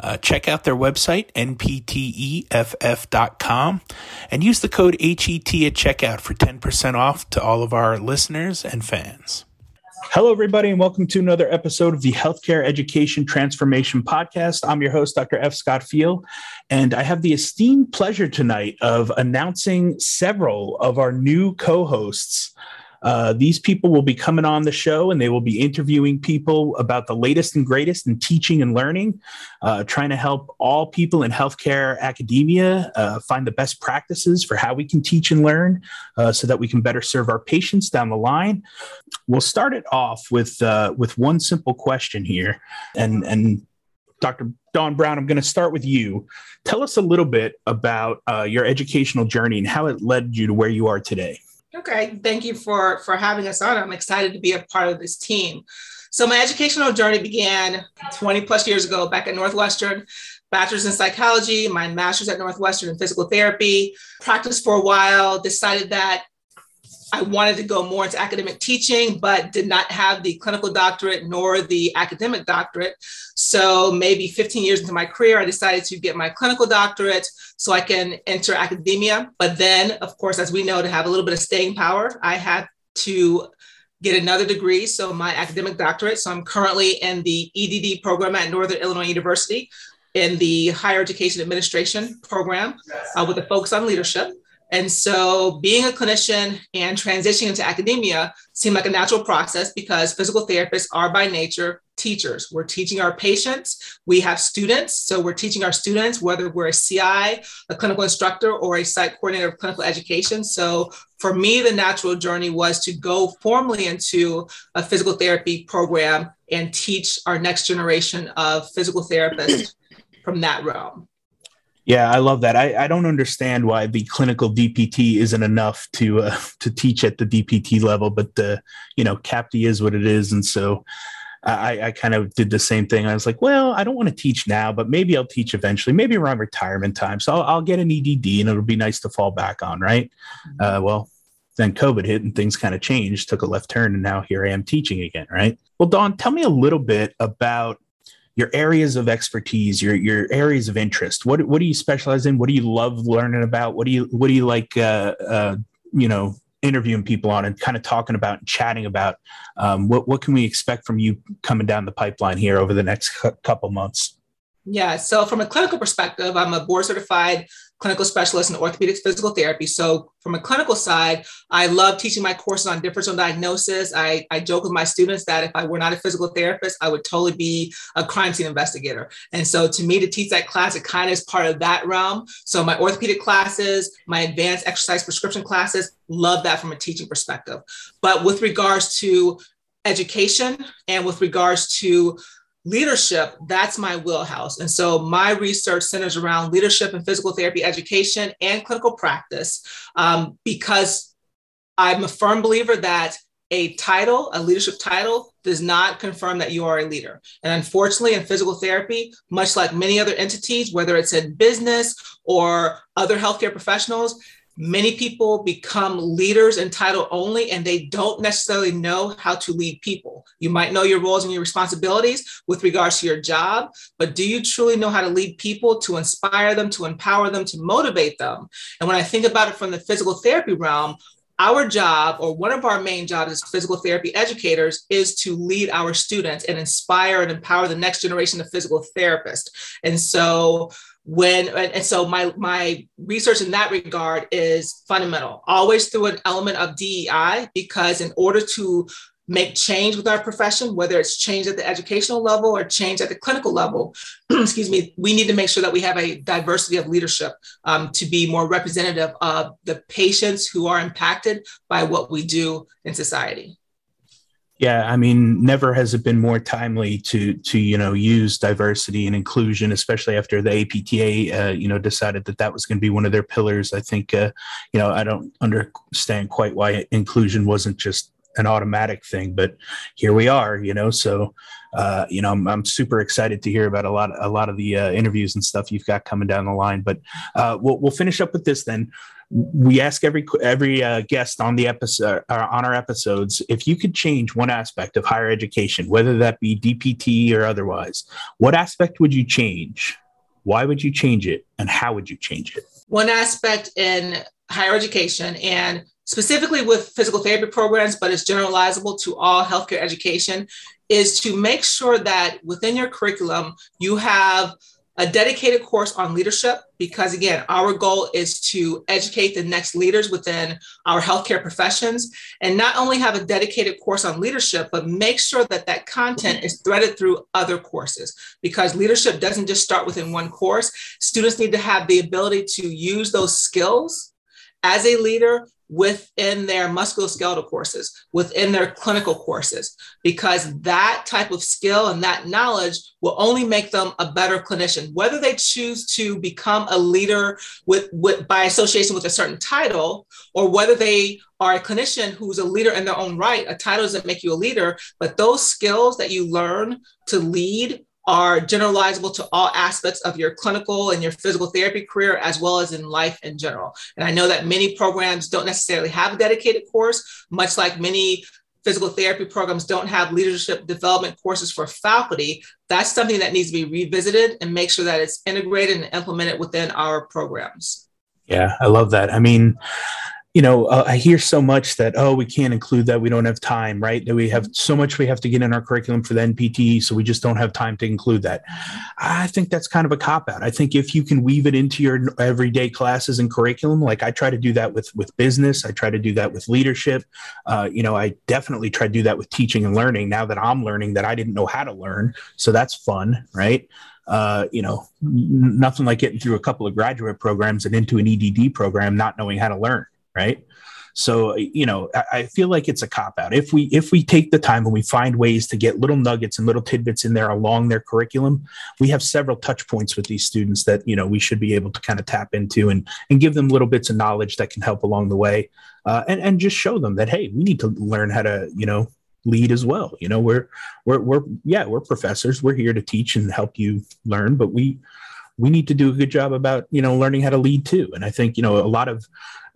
Uh, check out their website, npteff.com, and use the code HET at checkout for 10% off to all of our listeners and fans. Hello, everybody, and welcome to another episode of the Healthcare Education Transformation Podcast. I'm your host, Dr. F. Scott Feil, and I have the esteemed pleasure tonight of announcing several of our new co hosts. Uh, these people will be coming on the show and they will be interviewing people about the latest and greatest in teaching and learning, uh, trying to help all people in healthcare academia uh, find the best practices for how we can teach and learn uh, so that we can better serve our patients down the line. We'll start it off with, uh, with one simple question here. And, and Dr. Dawn Brown, I'm going to start with you. Tell us a little bit about your educational journey and how it led you to where you are today. Okay, thank you for for having us on. I'm excited to be a part of this team. So my educational journey began 20 plus years ago back at Northwestern, bachelor's in psychology, my master's at Northwestern in physical therapy, practiced for a while, decided that I wanted to go more into academic teaching, but did not have the clinical doctorate nor the academic doctorate. So maybe 15 years into my career, I decided to get my clinical doctorate so I can enter academia. But then, of course, as we know, to have a little bit of staying power, I had to get another degree. So my academic doctorate. So I'm currently in the EDD program at Northern Illinois University in the higher education administration program uh, with a focus on leadership. And so being a clinician and transitioning into academia seemed like a natural process because physical therapists are by nature teachers. We're teaching our patients. We have students. So we're teaching our students, whether we're a CI, a clinical instructor, or a site coordinator of clinical education. So for me, the natural journey was to go formally into a physical therapy program and teach our next generation of physical therapists from that realm. Yeah, I love that. I, I don't understand why the clinical DPT isn't enough to uh, to teach at the DPT level, but the you know CAPTE is what it is, and so I, I kind of did the same thing. I was like, well, I don't want to teach now, but maybe I'll teach eventually, maybe around retirement time. So I'll, I'll get an EDD, and it'll be nice to fall back on, right? Mm-hmm. Uh, well, then COVID hit and things kind of changed, took a left turn, and now here I am teaching again, right? Well, Dawn, tell me a little bit about your areas of expertise, your your areas of interest. What what do you specialize in? What do you love learning about? What do you what do you like? Uh, uh, you know, interviewing people on and kind of talking about and chatting about. Um, what what can we expect from you coming down the pipeline here over the next couple months? Yeah. So from a clinical perspective, I'm a board certified clinical specialist in orthopedic physical therapy. So from a clinical side, I love teaching my courses on differential diagnosis. I, I joke with my students that if I were not a physical therapist, I would totally be a crime scene investigator. And so to me to teach that class, it kind of is part of that realm. So my orthopedic classes, my advanced exercise prescription classes, love that from a teaching perspective. But with regards to education and with regards to leadership, that's my wheelhouse. And so my research centers around leadership and physical therapy education and clinical practice um, because I'm a firm believer that a title, a leadership title, does not confirm that you are a leader. And unfortunately, in physical therapy, much like many other entities, whether it's in business or other healthcare professionals, Many people become leaders in title only, and they don't necessarily know how to lead people. You might know your roles and your responsibilities with regards to your job, but do you truly know how to lead people to inspire them, to empower them, to motivate them? And when I think about it from the physical therapy realm, our job or one of our main jobs as physical therapy educators is to lead our students and inspire and empower the next generation of physical therapists and so when and so my my research in that regard is fundamental. Always through an element of dei because in order to make change with our profession whether it's change at the educational level or change at the clinical level excuse me we need to make sure that we have a diversity of leadership um, to be more representative of the patients who are impacted by what we do in society Yeah, I mean, never has it been more timely to to you know use diversity and inclusion, especially after the APTA uh, you know decided that that was going to be one of their pillars. I think uh, you know I don't understand quite why inclusion wasn't just an automatic thing, but here we are, you know. So, uh, you know, I'm, I'm, super excited to hear about a lot, a lot of the uh, interviews and stuff you've got coming down the line. But uh, we'll, we'll finish up with this then. We ask every every uh, guest on the episode uh, on our episodes if you could change one aspect of higher education, whether that be DPT or otherwise, what aspect would you change? Why would you change it, and how would you change it? One aspect in higher education and specifically with physical therapy programs, but it's generalizable to all healthcare education, is to make sure that within your curriculum, you have a dedicated course on leadership because again our goal is to educate the next leaders within our healthcare professions and not only have a dedicated course on leadership but make sure that that content is threaded through other courses because leadership doesn't just start within one course. Students need to have the ability to use those skills as a leader within their musculoskeletal courses, within their clinical courses, because that type of skill and that knowledge will only make them a better clinician. Whether they choose to become a leader with, with by association with a certain title, or whether they are a clinician who's a leader in their own right, a title doesn't make you a leader, but those skills that you learn to lead are generalizable to all aspects of your clinical and your physical therapy career, as well as in life in general. And I know that many programs don't necessarily have a dedicated course, much like many physical therapy programs don't have leadership development courses for faculty. That's something that needs to be revisited and make sure that it's integrated and implemented within our programs. Yeah, I love that. I mean, you know, uh, I hear so much that, oh, we can't include that. We don't have time, right? That we have so much we have to get in our curriculum for the NPT. So we just don't have time to include that. I think that's kind of a cop out. I think if you can weave it into your everyday classes and curriculum, like I try to do that with, with business, I try to do that with leadership. Uh, you know, I definitely try to do that with teaching and learning now that I'm learning that I didn't know how to learn. So that's fun, right? Uh, you know, nothing like getting through a couple of graduate programs and into an EDD program, not knowing how to learn right? So you know, I, feel like it's a cop out. If we if we take the time and we find ways to get little nuggets and little tidbits in there along their curriculum, we have several touch points with these students that you know we should be able to kind of tap into and and give them little bits of knowledge that can help along the way, uh, and and just show them that hey, we need to learn how to you know lead as well. You know, we're we're we're yeah, we're professors. We're here to teach and help you learn, but we we need to do a good job about you know learning how to lead too. And I think you know a lot of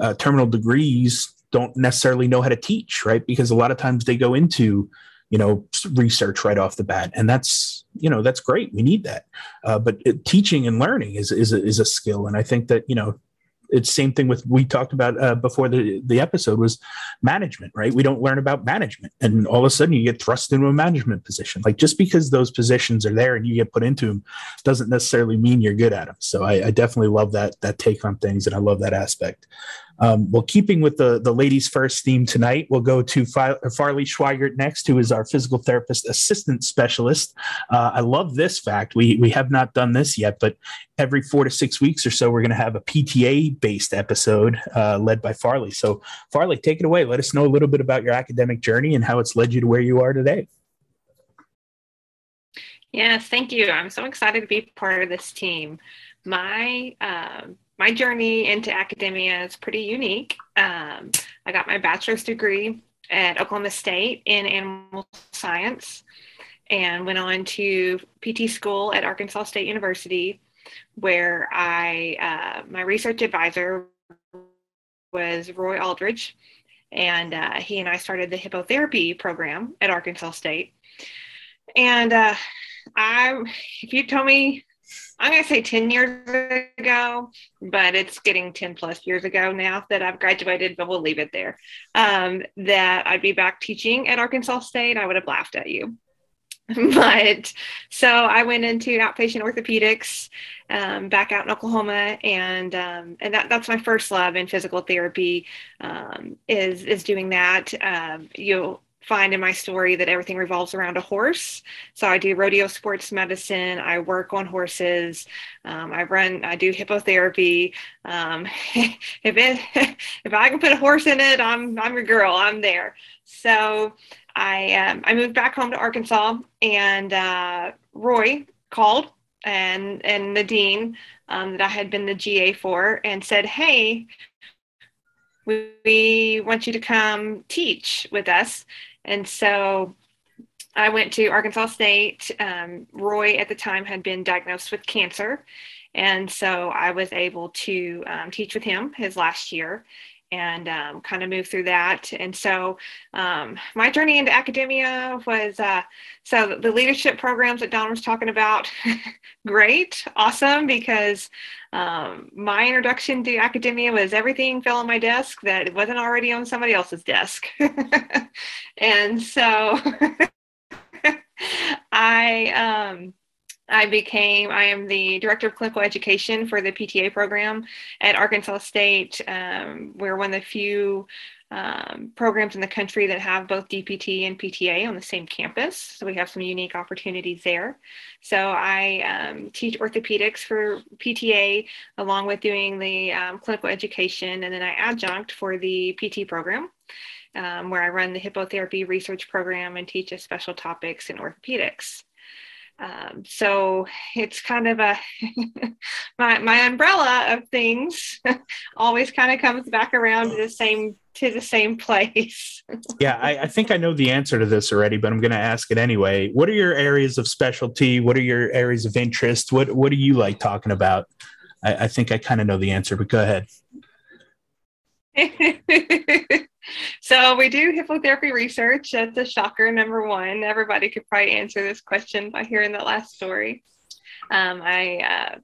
uh, terminal degrees don't necessarily know how to teach, right? Because a lot of times they go into, you know, research right off the bat, and that's you know that's great. We need that, uh, but it, teaching and learning is is a, is a skill, and I think that you know it's same thing with we talked about uh, before the the episode was management right? We don't learn about management. And all of a sudden you get thrust into a management position. Like just because those positions are there and you get put into them doesn't necessarily mean you're good at them so I, I definitely love that that take on things and i love that aspect um, well, keeping with the, the ladies first theme tonight, we'll go to Farley Schweighart next, who is our physical therapist assistant specialist. Uh, I love this fact. We, we have not done this yet, but every four to six weeks or so, we're going to have a PTA based episode uh, led by Farley. So, Farley, take it away. Let us know a little bit about your academic journey and how it's led you to where you are today. Yes, thank you. I'm so excited to be part of this team. My um, my journey into academia is pretty unique. Um, I got my bachelor's degree at Oklahoma State in animal science and went on to PT school at Arkansas State University, where I uh, my research advisor was Roy Aldridge, and uh, he and I started the hippotherapy program at Arkansas State. And uh, I, if you told me I'm going to say 10 years ago, but it's getting 10 plus years ago now that I've graduated, but we'll leave it there. Um, that I'd be back teaching at Arkansas State, I would have laughed at you. but so I went into outpatient orthopedics um, back out in Oklahoma, and um, and that, that's my first love in physical therapy um, is is doing that. Um, you find in my story that everything revolves around a horse. So I do rodeo sports medicine. I work on horses. Um, I run. I do hippotherapy. Um, if it, if I can put a horse in it, I'm I'm your girl. I'm there. So I um, I moved back home to Arkansas, and uh, Roy called and and Nadine um, that I had been the GA for, and said, "Hey, we want you to come teach with us." And so I went to Arkansas State. Um, Roy at the time had been diagnosed with cancer. And so I was able to um, teach with him his last year and um, kind of move through that. And so um, my journey into academia was uh, so the leadership programs that Dawn was talking about, great, awesome, because um, my introduction to academia was everything fell on my desk that wasn't already on somebody else's desk. and so I, um, I became, I am the director of clinical education for the PTA program at Arkansas State. Um, we're one of the few um, programs in the country that have both DPT and PTA on the same campus. So we have some unique opportunities there. So I um, teach orthopedics for PTA along with doing the um, clinical education, and then I adjunct for the PT program. Um, where I run the hippotherapy research program and teach a special topics in orthopedics. Um, so it's kind of a my my umbrella of things always kind of comes back around to the same to the same place. yeah, I, I, think I know the answer to this already, but I'm going to ask it anyway. What are your areas of specialty? What are your areas of interest? What What do you like talking about? I, I think I kind of know the answer, but go ahead. so we do hippotherapy research. That's a shocker, number one. Everybody could probably answer this question by hearing the last story. Um, I uh,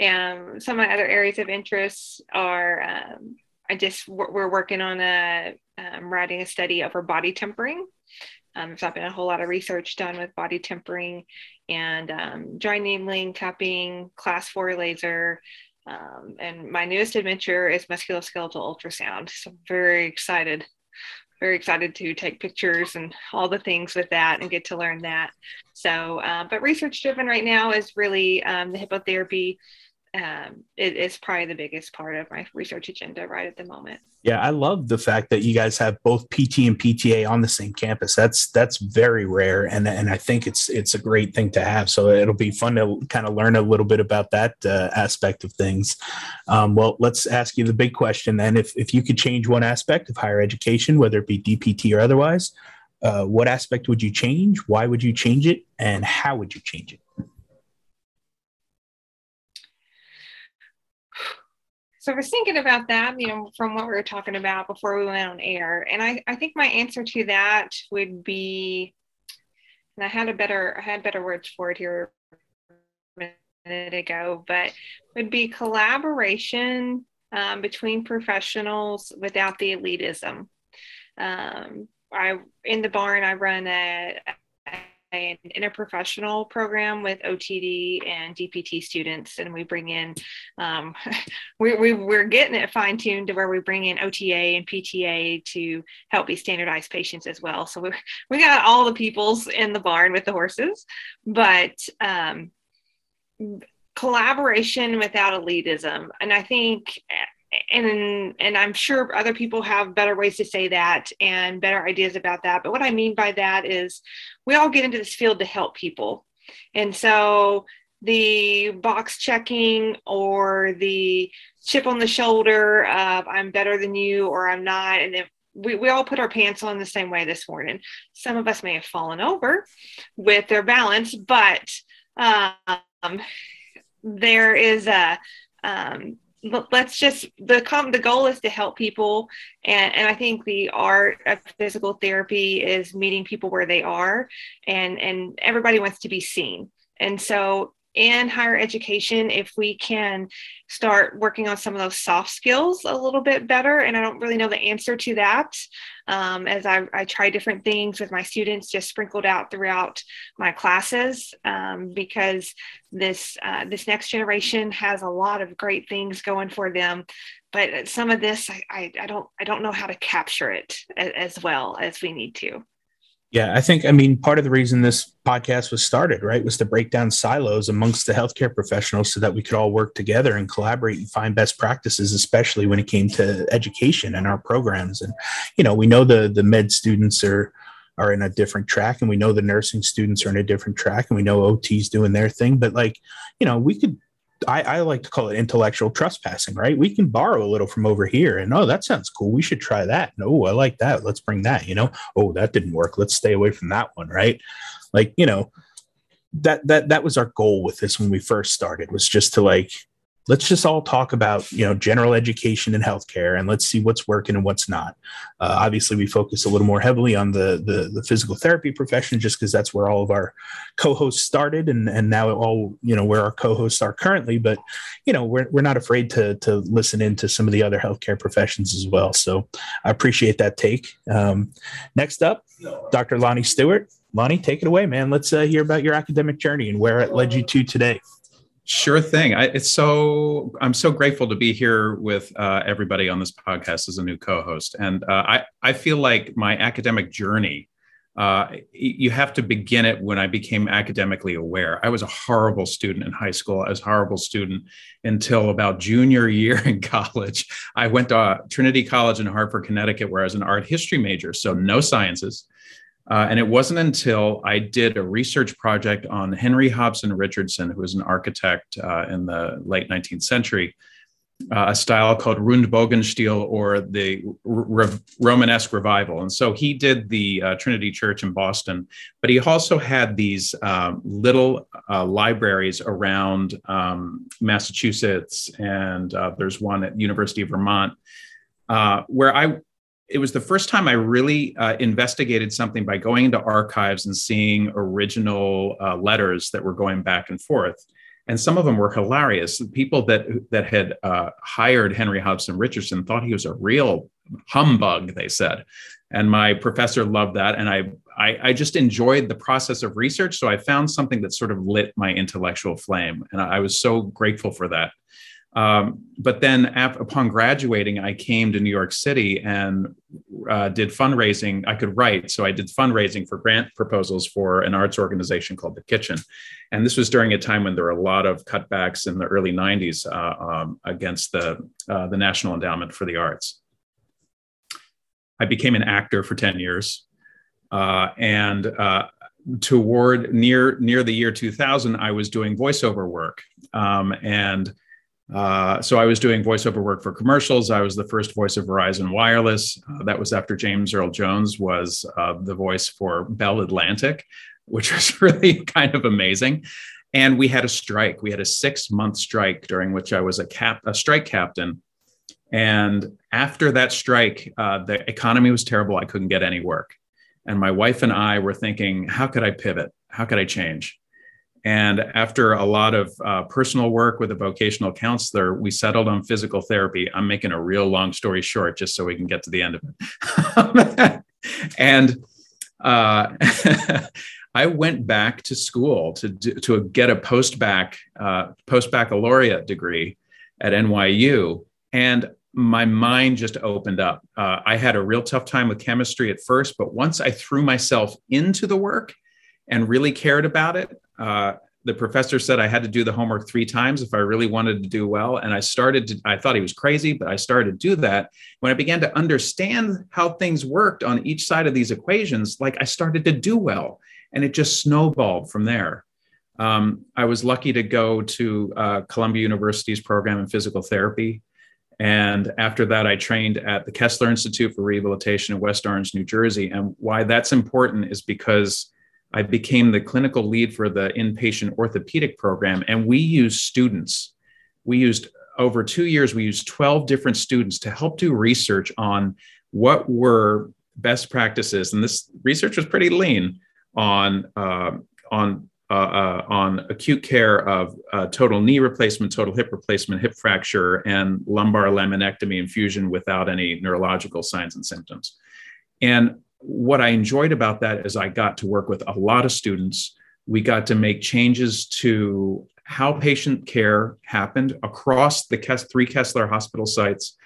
am some of my other areas of interest are um, I just we're working on a um, writing a study over body tempering. Um, there's not been a whole lot of research done with body tempering and um, joint needling, cupping, class four laser, um, and my newest adventure is musculoskeletal ultrasound. So I'm very excited, very excited to take pictures and all the things with that and get to learn that. So, uh, but research driven right now is really um, the hippotherapy um, it is probably the biggest part of my research agenda right at the moment. Yeah, I love the fact that you guys have both PT and PTA on the same campus. That's that's very rare, and and I think it's it's a great thing to have. So it'll be fun to kind of learn a little bit about that uh, aspect of things. Um, well, let's ask you the big question then: if if you could change one aspect of higher education, whether it be DPT or otherwise, uh, what aspect would you change? Why would you change it? And how would you change it? So I was thinking about that, you know, from what we were talking about before we went on air. And I, I think my answer to that would be, and I had a better, I had better words for it here a minute ago, but would be collaboration um, between professionals without the elitism. Um, I in the barn I run a, an interprofessional program with OTD and DPT students, and we bring in, um, we, we, we're getting it fine tuned to where we bring in OTA and PTA to help these standardized patients as well. So we, we got all the peoples in the barn with the horses, but um, collaboration without elitism. And I think and and I'm sure other people have better ways to say that and better ideas about that. But what I mean by that is we all get into this field to help people. And so the box checking or the chip on the shoulder of I'm better than you or I'm not. And we, we all put our pants on the same way this morning. Some of us may have fallen over with their balance, but um, there is a um, let's just the com the goal is to help people and and i think the art of physical therapy is meeting people where they are and and everybody wants to be seen. And so in higher education if we can start working on some of those soft skills a little bit better. And i don't really know the answer to that. Um, as I, I, try different things with my students just sprinkled out throughout my classes um, because this uh, this next generation has a lot of great things going for them. But some of this I, I, I don't I don't know how to capture it as, as well as we need to Yeah, I think, I mean, part of the reason this podcast was started, right, was to break down silos amongst the healthcare professionals so that we could all work together and collaborate and find best practices, especially when it came to education and our programs. And, you know, we know the, the med students are, are in a different track and we know the nursing students are in a different track and we know OT's doing their thing, but like, you know, we could I, I, like to call it intellectual trespassing, right? We can borrow a little from over here and oh, that sounds cool. We should try that. No, I like that. Let's bring that, you know. Oh, that didn't work. Let's stay away from that one, right? Like, you know, that that that was our goal with this when we first started was just to like let's just all talk about you know general education and healthcare and let's see what's working and what's not. Uh, obviously we focus a little more heavily on the the, the physical therapy profession just because that's where all of our co-hosts started and and now all you know where our co-hosts are currently. But you know we're, we're not afraid to to listen into some of the other healthcare professions as well. So i appreciate that take. Um, next up dr lonnie stewart. Lonnie take it away man. Let's uh, hear about your academic journey and where it led you to today Sure thing. I, it's so I'm so grateful to be here with uh, everybody on this podcast as a new co-host, and uh, I I feel like my academic journey. Uh, you have to begin it when I became academically aware. I was a horrible student in high school. I was a horrible student until about junior year in college. I went to Trinity College in Hartford, Connecticut, where I was an art history major, so no sciences. Uh, and it wasn't until I did a research project on Henry Hobson Richardson, who was an architect uh, in the late 19th century, uh, a style called Rundbogenstil or the Re- Romanesque revival. And so he did the uh, Trinity Church in Boston, but he also had these um, little uh, libraries around um, Massachusetts, and uh, there's one at University of Vermont. where I it was the first time I really uh, investigated something by going into archives and seeing original uh, letters that were going back and forth. And some of them were hilarious. The people that that had uh, hired Henry Hobson Richardson thought he was a real humbug. They said, and my professor loved that. And I, I, I just enjoyed the process of research. So I found something that sort of lit my intellectual flame, and I was so grateful for that. Um, but then ap- upon graduating, I came to New York City and uh, did fundraising. I could write, so I did fundraising for grant proposals for an arts organization called The Kitchen. And this was during a time when there were a lot of cutbacks in the early 90s uh, um, against the, uh, the National Endowment for the Arts. I became an actor for 10 years. Uh, and uh, toward near near the year 2000, I was doing voiceover work. Um, and uh, so I was doing voiceover work for commercials. I was the first voice of Verizon Wireless. Uh, that was after James Earl Jones was uh, the voice for Bell Atlantic, which was really kind of amazing. And we had a strike. We had a six month strike during which I was a cap, a strike captain. And after that strike, uh, the economy was terrible. I couldn't get any work. And my wife and I were thinking, how could I pivot? How could I change? And after a lot of uh, personal work with a vocational counselor, we settled on physical therapy. I'm making a real long story short just so we can get to the end of it. and uh, I went back to school to, to get a post bac uh, post baccalaureate degree at NYU. And my mind just opened up. Uh, I had a real tough time with chemistry at first, but once I threw myself into the work and really cared about it, uh, the professor said I had to do the homework three times if I really wanted to do well. And I started to, I thought he was crazy, but I started to do that. When I began to understand how things worked on each side of these equations, like I started to do well. And it just snowballed from there. Um, I was lucky to go to uh, Columbia University's program in physical therapy. And after that, I trained at the Kessler Institute for Rehabilitation in West Orange, New Jersey. And why that's important is because I became the clinical lead for the inpatient orthopedic program, and we used students. We used over two years, we used 12 different students to help do research on what were best practices. And this research was pretty lean on, uh, on, uh, uh, on acute care of uh, total knee replacement, total hip replacement, hip fracture, and lumbar laminectomy infusion without any neurological signs and symptoms. And what I enjoyed about that is I got to work with a lot of students. We got to make changes to how patient care happened across the three Kessler hospital sites.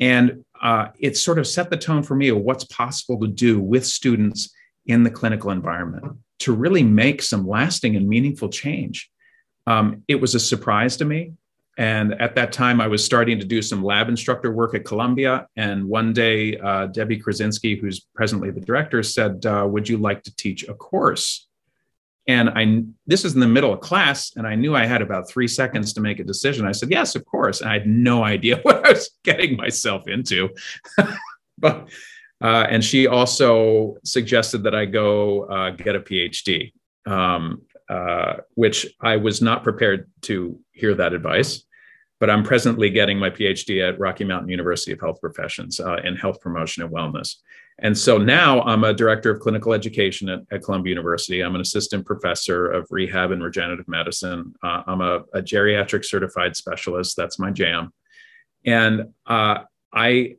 And uh, it sort of set the tone for me of what's possible to do with students in the clinical environment to really make some lasting and meaningful change. Um, it was a surprise to me. And at that time, I was starting to do some lab instructor work at Columbia. And one day, uh, Debbie Krasinski, who's presently the director, said, uh, Would you like to teach a course? And I, this is in the middle of class, and I knew I had about three seconds to make a decision. I said, Yes, of course. And I had no idea what I was getting myself into. but, uh, and she also suggested that I go uh, get a PhD, um, uh, which I was not prepared to hear that advice but I'm presently getting my PhD at Rocky Mountain University of Health Professions uh, in health promotion and wellness. And so now I'm a director of clinical education at, at Columbia University. I'm an assistant professor of rehab and regenerative medicine. Uh, I'm a, a, geriatric certified specialist. That's my jam. And uh, I,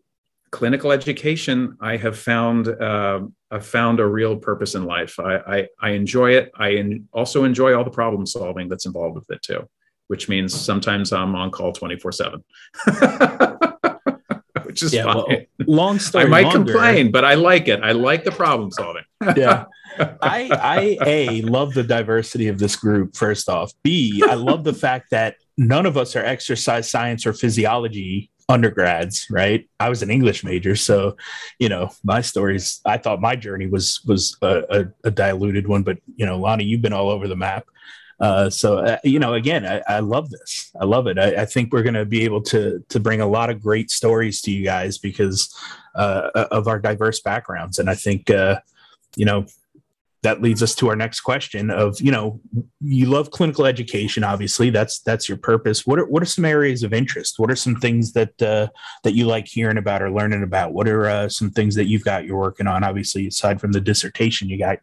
clinical education, I have found uh, I've found a real purpose in life. I, I, I enjoy it. I in, also enjoy all the problem solving that's involved with it too which means sometimes I'm on call 24 seven. which is yeah, fine. Well, long story. I might longer. complain, but I like it. I like the problem solving. yeah. I I a love the diversity of this group. First off, B I love the fact that none of us are exercise science or physiology undergrads, right? I was an English major, so you know my stories. I thought my journey was was a, a, a diluted one, but you know, Lonnie, you've been all over the map. Uh, so uh, you know, again, I, I, love this. I love it. I, I think we're going to be able to to bring a lot of great stories to you guys because uh, of our diverse backgrounds, and I think uh, you know that leads us to our next question of you know you love clinical education obviously. That's that's your purpose. What are what are some areas of interest? What are some things that uh, that you like hearing about or learning about? What are uh, some things that you've got you're working on? Obviously aside from the dissertation you got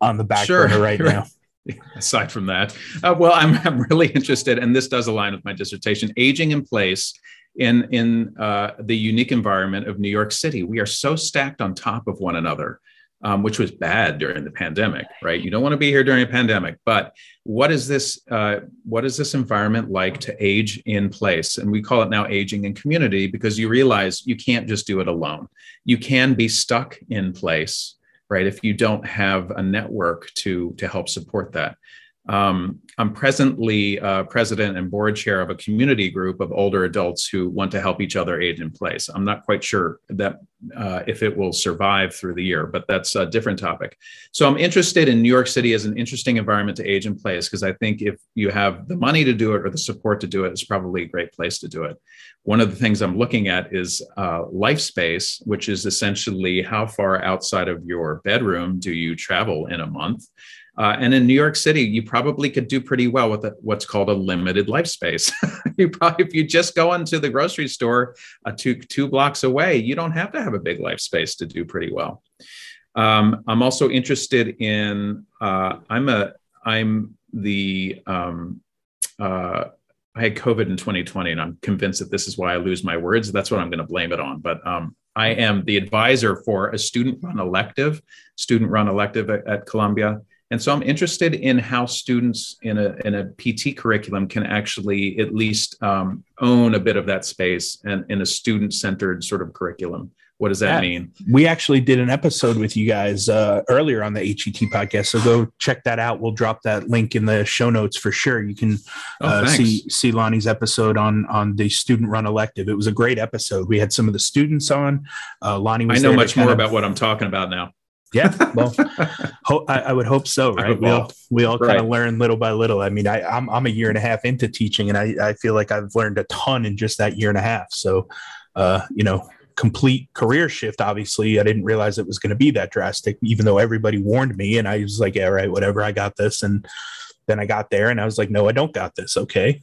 on the back sure. burner right. now aside from that uh, well I'm, I'm really interested and this does align with my dissertation aging in place in in uh, the unique environment of new york city. We are so stacked on top of one another um, which was bad during the pandemic right? You don't want to be here during a pandemic but what is this uh, what is this environment like to age in place? And we call it now aging in community because you realize you can't just do it alone. You can be stuck in place right? If you don't have a network to to help support that. Um, I'm presently uh, president and board chair of a community group of older adults who want to help each other age in place. I'm not quite sure that uh, if it will survive through the year, but that's a different topic. So I'm interested in New York City as an interesting environment to age in place because I think if you have the money to do it or the support to do it, it's probably a great place to do it. One of the things I'm looking at is uh, life space, which is essentially how far outside of your bedroom do you travel in a month? Uh, and in New York City, you probably could do pretty well with a, what's called a limited life space. you probably, if you just go into the grocery store uh, two two blocks away, you don't have to have a big life space to do pretty well. Um, I'm also interested in. Uh, I'm a. I'm the. Um, uh, I had COVID in 2020, and I'm convinced that this is why I lose my words. That's what I'm going to blame it on. But um, I am the advisor for a student-run elective, student-run elective at, at Columbia and so I'm interested in how students in a, in a PT curriculum can actually at least um, own a bit of that space and in a student centered sort of curriculum. What does that yeah. mean? We actually did an episode with you guys uh, earlier on the HET podcast, so go check that out. We'll drop that link in the show notes for sure. You can oh, uh, see see Lonnie's episode on on the student run elective. It was a great episode. We had some of the students on. Uh, Lonnie, I know much more of, about what I'm talking about now. Yeah, well, ho- I, I, would hope so, right? We all we all right. kind of learn little by little. I mean, I, I'm I'm a year and a half into teaching, and I I feel like I've learned a ton in just that year and a half. So, uh, you know, complete career shift. Obviously, I didn't realize it was going to be that drastic, even though everybody warned me, and I was like, yeah, right, whatever, I got this. And then I got there, and I was like, no, I don't got this. Okay,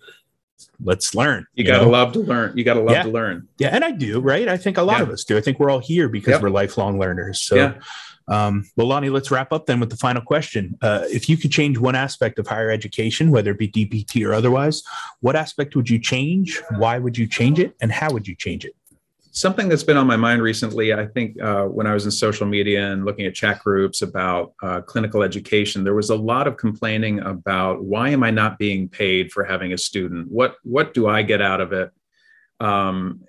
let's learn. You, you gotta know? love to learn. You gotta love yeah. to learn. Yeah, and I do, right? I think a lot yeah. of us do. I think we're all here because yep. we're lifelong learners. So yeah. Um, well, Lonnie, let's wrap up then with the final question. Uh, if you could change one aspect of higher education, whether it be DPT or otherwise, what aspect would you change? Why would you change it? And how would you change it? Something that's been on my mind recently, I think uh, when I was in social media and looking at chat groups about uh, clinical education, there was a lot of complaining about why am I not being paid for having a student? What what do I get out of it? Um,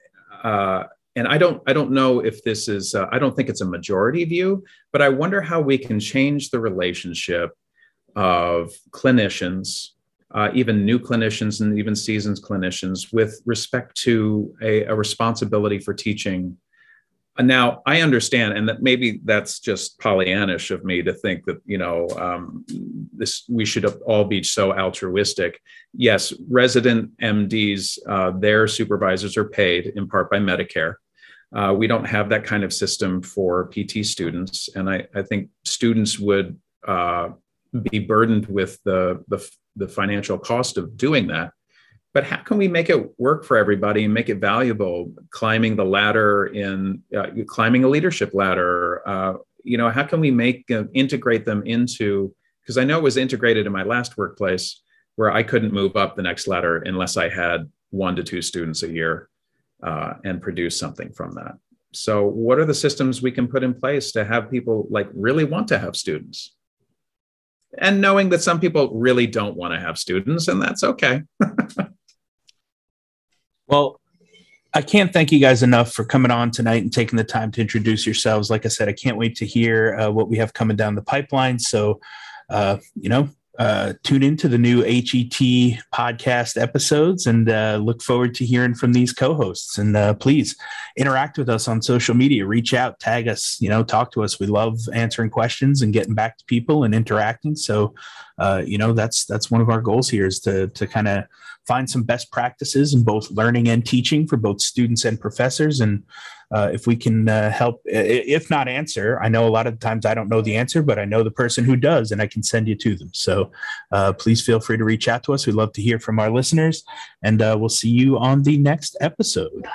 uh, and I don't I don't know if this is uh, I don't think it's a majority view, but I wonder how we can change the relationship of clinicians, uh, even new clinicians and even seasoned clinicians, with respect to a, a responsibility for teaching now I understand, and that maybe that's just Pollyannish of me to think that you know um, this we should all be so altruistic. Yes, resident MDs, uh, their supervisors are paid in part by Medicare. Uh, we don't have that kind of system for PT students, and I, I think students would uh, be burdened with the, the the financial cost of doing that. But how can we make it work for everybody and make it valuable? Climbing the ladder in uh, climbing a leadership ladder uh, you know how can we make integrate them into because i know it was integrated in my last workplace where i couldn't move up the next ladder unless i had one to two students a year uh, and produce something from that so what are the systems we can put in place to have people like really want to have students and knowing that some people really don't want to have students and that's okay Well, I can't thank you guys enough for coming on tonight and taking the time to introduce yourselves. Like I said, I can't wait to hear uh, what we have coming down the pipeline. So, uh, you know, uh, tune into the new HET podcast episodes and uh, look forward to hearing from these co-hosts. And uh, please interact with us on social media. Reach out, tag us, you know, talk to us. We love answering questions and getting back to people and interacting. So, uh, you know, that's that's one of our goals here is to to kind of find some best practices in both learning and teaching for both students and professors. And uh, if we can uh, help, if not answer, I know a lot of times I don't know the answer, but I know the person who does, and I can send you to them. So uh, please feel free to reach out to us. We'd love to hear from our listeners, and uh, we'll see you on the next episode.